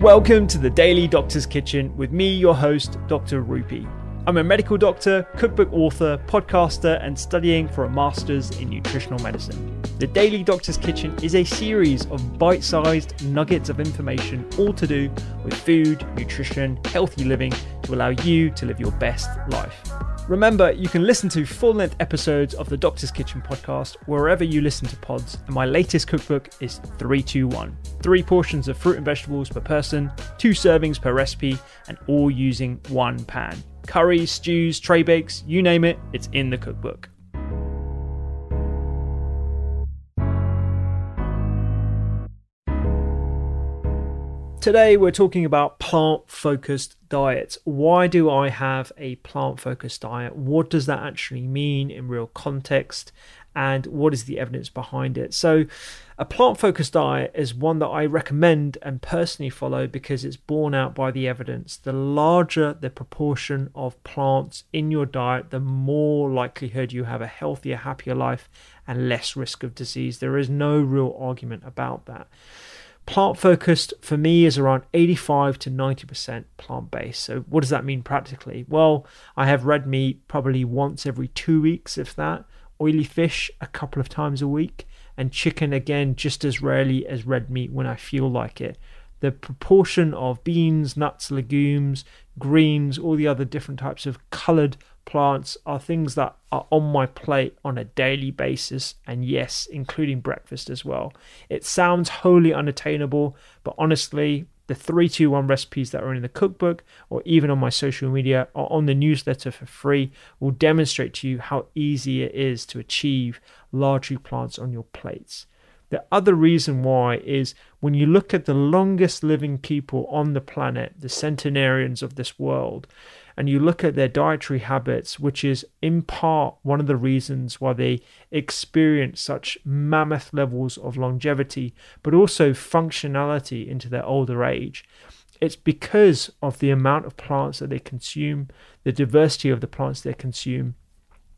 Welcome to the Daily Doctor's Kitchen with me, your host, Dr. Rupy. I'm a medical doctor, cookbook author, podcaster, and studying for a master's in nutritional medicine. The Daily Doctor's Kitchen is a series of bite sized nuggets of information, all to do with food, nutrition, healthy living to allow you to live your best life. Remember, you can listen to full length episodes of the Doctor's Kitchen podcast wherever you listen to pods, and my latest cookbook is 321. Three portions of fruit and vegetables per person, two servings per recipe, and all using one pan. Curries, stews, tray bakes, you name it, it's in the cookbook. Today, we're talking about plant focused diets. Why do I have a plant focused diet? What does that actually mean in real context? And what is the evidence behind it? So, a plant focused diet is one that I recommend and personally follow because it's borne out by the evidence. The larger the proportion of plants in your diet, the more likelihood you have a healthier, happier life and less risk of disease. There is no real argument about that. Plant focused for me is around 85 to 90% plant based. So, what does that mean practically? Well, I have red meat probably once every two weeks, if that, oily fish a couple of times a week, and chicken again just as rarely as red meat when I feel like it. The proportion of beans, nuts, legumes, greens, all the other different types of colored plants are things that are on my plate on a daily basis, and yes, including breakfast as well. It sounds wholly unattainable, but honestly, the 321 recipes that are in the cookbook or even on my social media or on the newsletter for free will demonstrate to you how easy it is to achieve largely plants on your plates. The other reason why is when you look at the longest living people on the planet, the centenarians of this world, and you look at their dietary habits, which is in part one of the reasons why they experience such mammoth levels of longevity, but also functionality into their older age. It's because of the amount of plants that they consume, the diversity of the plants they consume,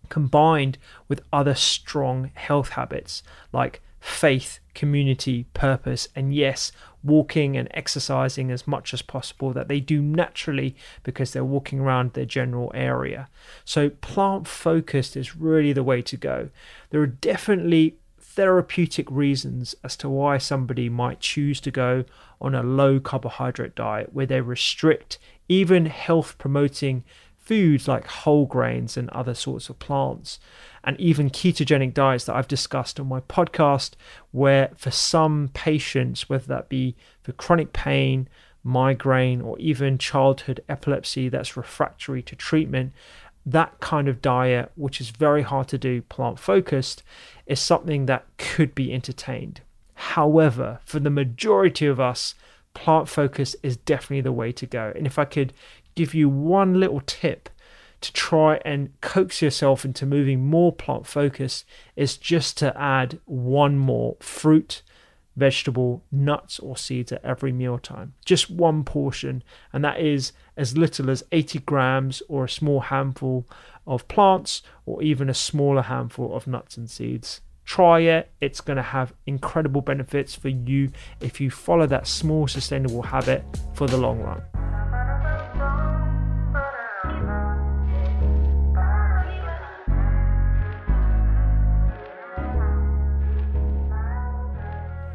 combined with other strong health habits like faith, community, purpose, and yes, walking and exercising as much as possible that they do naturally because they're walking around their general area. So, plant focused is really the way to go. There are definitely therapeutic reasons as to why somebody might choose to go on a low carbohydrate diet where they restrict even health promoting foods like whole grains and other sorts of plants, and even ketogenic diets that I've discussed on my podcast, where for some patients, whether that be for chronic pain, migraine, or even childhood epilepsy that's refractory to treatment, that kind of diet, which is very hard to do plant focused, is something that could be entertained. However, for the majority of us, plant focus is definitely the way to go. And if I could give you one little tip to try and coax yourself into moving more plant focus is just to add one more fruit, vegetable, nuts, or seeds at every mealtime. Just one portion, and that is as little as 80 grams or a small handful of plants, or even a smaller handful of nuts and seeds. Try it, it's going to have incredible benefits for you if you follow that small, sustainable habit for the long run.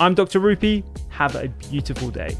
I'm Dr. Rupy. Have a beautiful day.